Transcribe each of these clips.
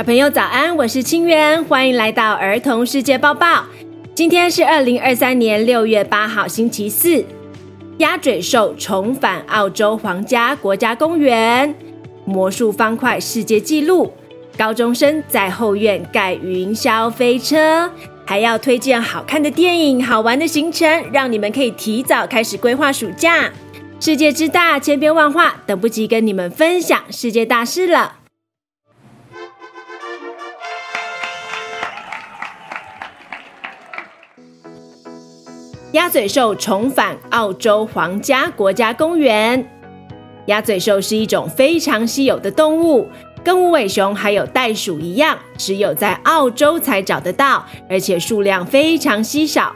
小朋友早安，我是清源，欢迎来到儿童世界报报。今天是二零二三年六月八号，星期四。鸭嘴兽重返澳洲皇家国家公园，魔术方块世界纪录。高中生在后院盖云霄飞车，还要推荐好看的电影、好玩的行程，让你们可以提早开始规划暑假。世界之大，千变万化，等不及跟你们分享世界大事了。鸭嘴兽重返澳洲皇家国家公园。鸭嘴兽是一种非常稀有的动物，跟无尾熊还有袋鼠一样，只有在澳洲才找得到，而且数量非常稀少。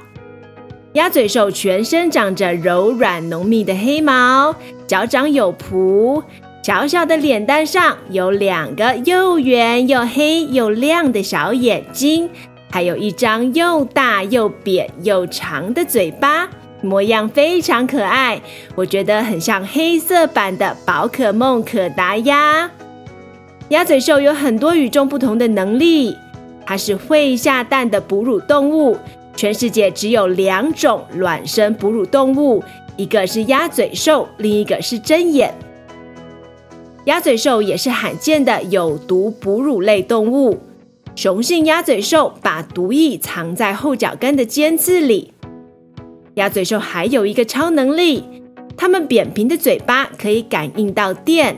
鸭嘴兽全身长着柔软浓密的黑毛，脚掌有蹼，小小的脸蛋上有两个又圆又黑又亮的小眼睛。还有一张又大又扁又长的嘴巴，模样非常可爱，我觉得很像黑色版的宝可梦可达鸭。鸭嘴兽有很多与众不同的能力，它是会下蛋的哺乳动物，全世界只有两种卵生哺乳动物，一个是鸭嘴兽，另一个是针眼。鸭嘴兽也是罕见的有毒哺乳类动物。雄性鸭嘴兽把毒液藏在后脚跟的尖刺里。鸭嘴兽还有一个超能力，它们扁平的嘴巴可以感应到电，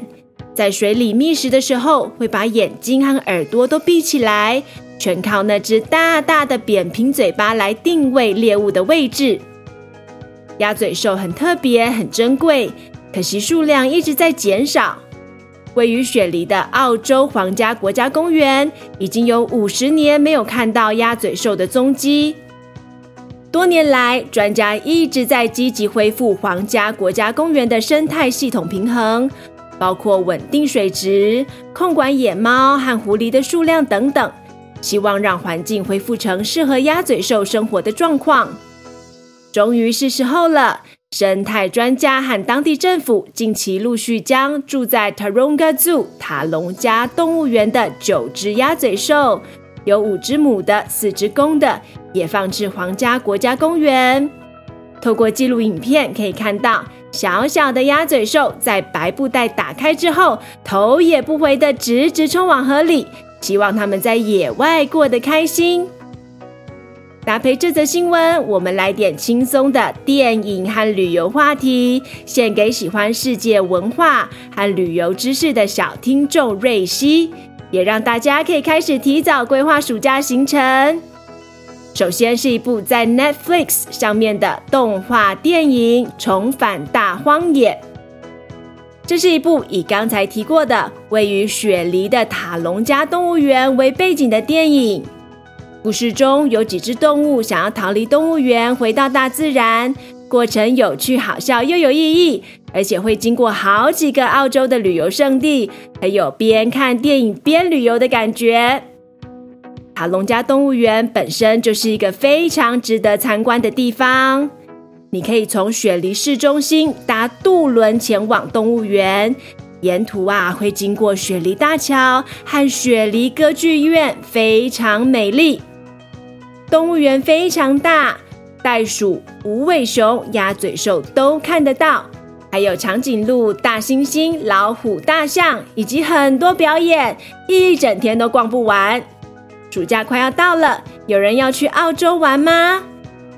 在水里觅食的时候会把眼睛和耳朵都闭起来，全靠那只大大的扁平嘴巴来定位猎物的位置。鸭嘴兽很特别，很珍贵，可惜数量一直在减少。位于雪梨的澳洲皇家国家公园，已经有五十年没有看到鸭嘴兽的踪迹。多年来，专家一直在积极恢复皇家国家公园的生态系统平衡，包括稳定水质、控管野猫和狐狸的数量等等，希望让环境恢复成适合鸭嘴兽生活的状况。终于是时候了。生态专家和当地政府近期陆续将住在 Taronga Zoo 塔隆加动物园的九只鸭嘴兽，有五只母的、四只公的，也放置皇家国家公园。透过记录影片可以看到，小小的鸭嘴兽在白布袋打开之后，头也不回的直直冲往河里，希望它们在野外过得开心。搭配这则新闻，我们来点轻松的电影和旅游话题，献给喜欢世界文化和旅游知识的小听众瑞希，也让大家可以开始提早规划暑假行程。首先是一部在 Netflix 上面的动画电影《重返大荒野》，这是一部以刚才提过的位于雪梨的塔隆加动物园为背景的电影。故事中有几只动物想要逃离动物园，回到大自然，过程有趣好笑又有意义，而且会经过好几个澳洲的旅游胜地，还有边看电影边旅游的感觉。塔隆加动物园本身就是一个非常值得参观的地方，你可以从雪梨市中心搭渡轮前往动物园，沿途啊会经过雪梨大桥和雪梨歌剧院，非常美丽。动物园非常大，袋鼠、无尾熊、鸭嘴兽都看得到，还有长颈鹿、大猩猩、老虎、大象，以及很多表演，一整天都逛不完。暑假快要到了，有人要去澳洲玩吗？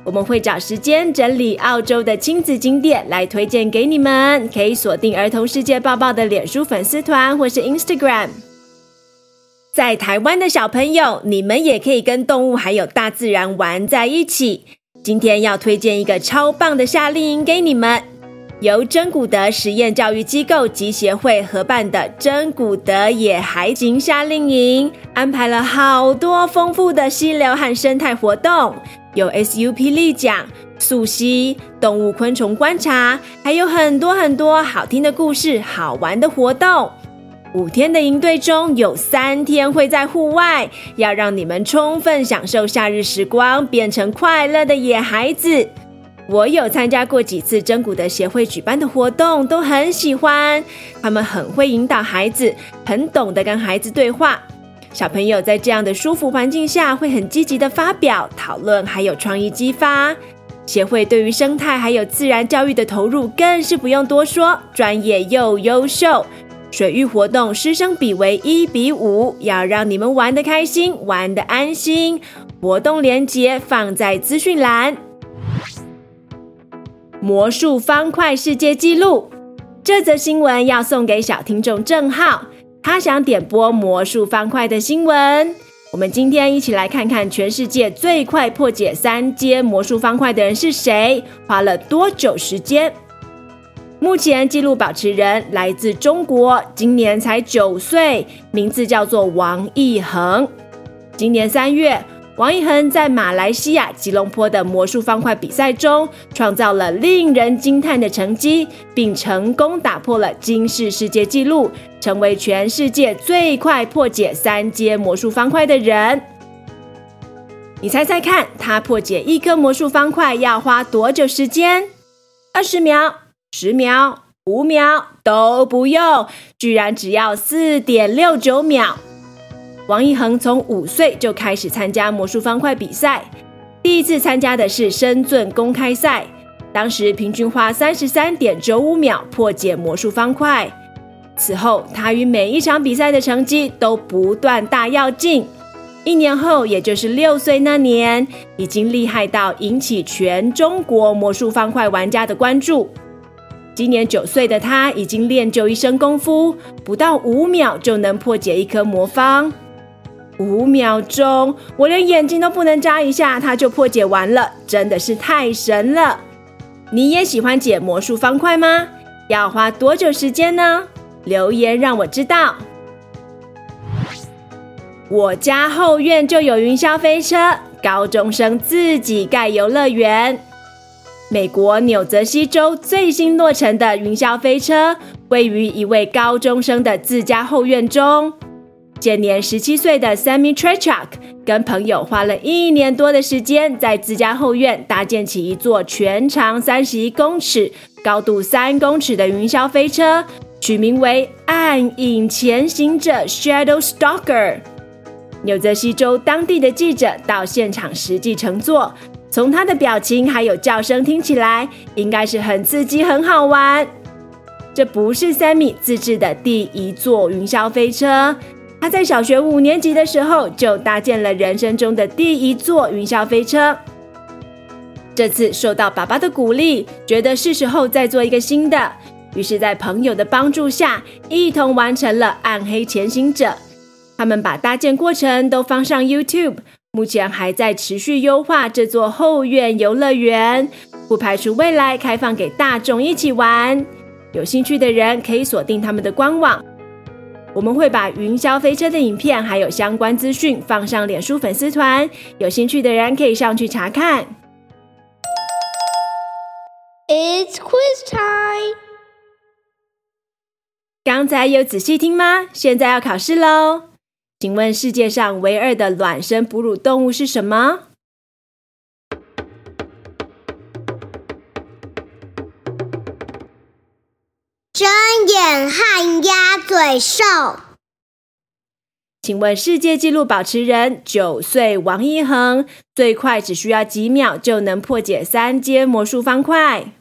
我们会找时间整理澳洲的亲子景点来推荐给你们，可以锁定儿童世界报报的脸书粉丝团或是 Instagram。在台湾的小朋友，你们也可以跟动物还有大自然玩在一起。今天要推荐一个超棒的夏令营给你们，由珍古德实验教育机构及协会合办的珍古德野孩行夏令营，安排了好多丰富的溪流和生态活动，有 SUP 立桨、溯溪、动物昆虫观察，还有很多很多好听的故事、好玩的活动。五天的营队中有三天会在户外，要让你们充分享受夏日时光，变成快乐的野孩子。我有参加过几次真古德协会举办的活动，都很喜欢。他们很会引导孩子，很懂得跟孩子对话。小朋友在这样的舒服环境下，会很积极的发表、讨论，还有创意激发。协会对于生态还有自然教育的投入，更是不用多说，专业又优秀。水域活动师生比为一比五，要让你们玩得开心，玩得安心。活动链接放在资讯栏。魔术方块世界纪录，这则新闻要送给小听众郑浩，他想点播魔术方块的新闻。我们今天一起来看看全世界最快破解三阶魔术方块的人是谁，花了多久时间？目前纪录保持人来自中国，今年才九岁，名字叫做王一恒。今年三月，王一恒在马来西亚吉隆坡的魔术方块比赛中，创造了令人惊叹的成绩，并成功打破了金世世界纪录，成为全世界最快破解三阶魔术方块的人。你猜猜看，他破解一颗魔术方块要花多久时间？二十秒。十秒、五秒都不用，居然只要四点六九秒。王一恒从五岁就开始参加魔术方块比赛，第一次参加的是深圳公开赛，当时平均花三十三点九五秒破解魔术方块。此后，他与每一场比赛的成绩都不断大跃进。一年后，也就是六岁那年，已经厉害到引起全中国魔术方块玩家的关注。今年九岁的他已经练就一身功夫，不到五秒就能破解一颗魔方。五秒钟，我连眼睛都不能眨一下，他就破解完了，真的是太神了！你也喜欢解魔术方块吗？要花多久时间呢？留言让我知道。我家后院就有云霄飞车，高中生自己盖游乐园。美国纽泽西州最新落成的云霄飞车，位于一位高中生的自家后院中。现年十七岁的 Sammy Trechak 跟朋友花了一年多的时间，在自家后院搭建起一座全长三十一公尺、高度三公尺的云霄飞车，取名为“暗影潜行者 ”（Shadow Stalker）。纽泽西州当地的记者到现场实际乘坐。从他的表情还有叫声听起来，应该是很刺激、很好玩。这不是 Sammy 自制的第一座云霄飞车，他在小学五年级的时候就搭建了人生中的第一座云霄飞车。这次受到爸爸的鼓励，觉得是时候再做一个新的，于是，在朋友的帮助下，一同完成了暗黑潜行者。他们把搭建过程都放上 YouTube。目前还在持续优化这座后院游乐园，不排除未来开放给大众一起玩。有兴趣的人可以锁定他们的官网，我们会把云霄飞车的影片还有相关资讯放上脸书粉丝团，有兴趣的人可以上去查看。It's quiz time！刚才有仔细听吗？现在要考试喽！请问世界上唯二的卵生哺乳动物是什么？睁眼和鸭嘴兽。请问世界纪录保持人九岁王一恒，最快只需要几秒就能破解三阶魔术方块？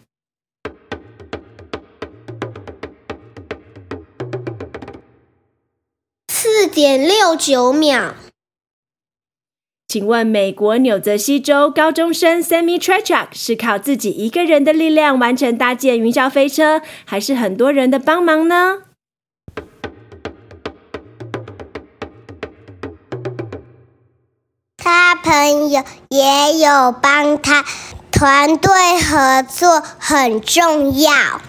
点六九秒。请问美国纽泽西州高中生 Sammy Trechak 是靠自己一个人的力量完成搭建云霄飞车，还是很多人的帮忙呢？他朋友也有帮他，团队合作很重要。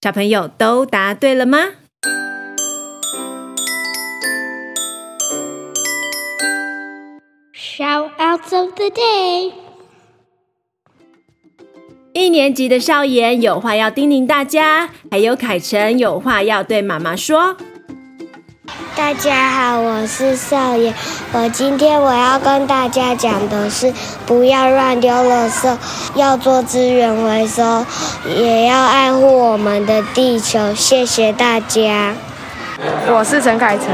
小朋友都答对了吗？Shoutouts of the day。一年级的少言有话要叮咛大家，还有凯晨有话要对妈妈说。大家好，我是少妍。我今天我要跟大家讲的是，不要乱丢垃圾，要做资源回收，也要爱护我们的地球。谢谢大家。我是陈凯成，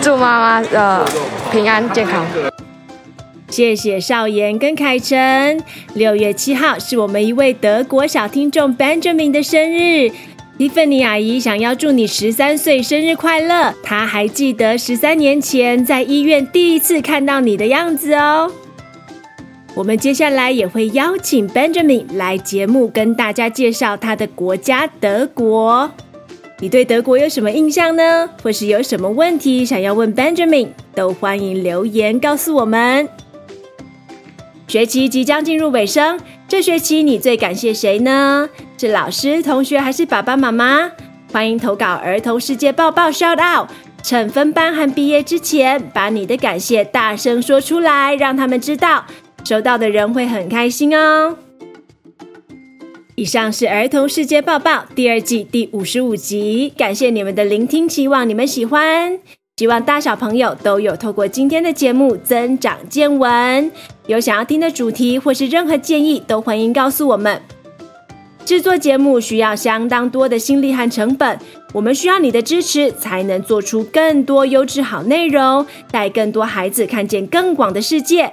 祝妈妈的平安健康。谢谢少言跟凯晨。六月七号是我们一位德国小听众 Benjamin 的生日，Tiffany 阿姨想要祝你十三岁生日快乐。她还记得十三年前在医院第一次看到你的样子哦。我们接下来也会邀请 Benjamin 来节目跟大家介绍他的国家德国。你对德国有什么印象呢？或是有什么问题想要问 Benjamin，都欢迎留言告诉我们。学期即将进入尾声，这学期你最感谢谁呢？是老师、同学还是爸爸妈妈？欢迎投稿儿童世界报报 shout out，趁分班和毕业之前，把你的感谢大声说出来，让他们知道，收到的人会很开心哦。以上是儿童世界报报第二季第五十五集，感谢你们的聆听，希望你们喜欢。希望大小朋友都有透过今天的节目增长见闻，有想要听的主题或是任何建议，都欢迎告诉我们。制作节目需要相当多的心力和成本，我们需要你的支持，才能做出更多优质好内容，带更多孩子看见更广的世界。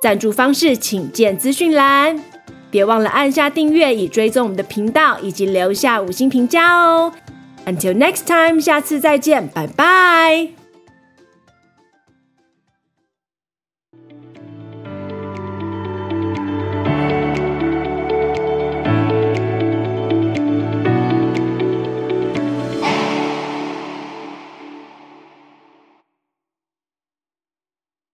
赞助方式请见资讯栏，别忘了按下订阅以追踪我们的频道，以及留下五星评价哦。Until next time，下次再见，拜拜。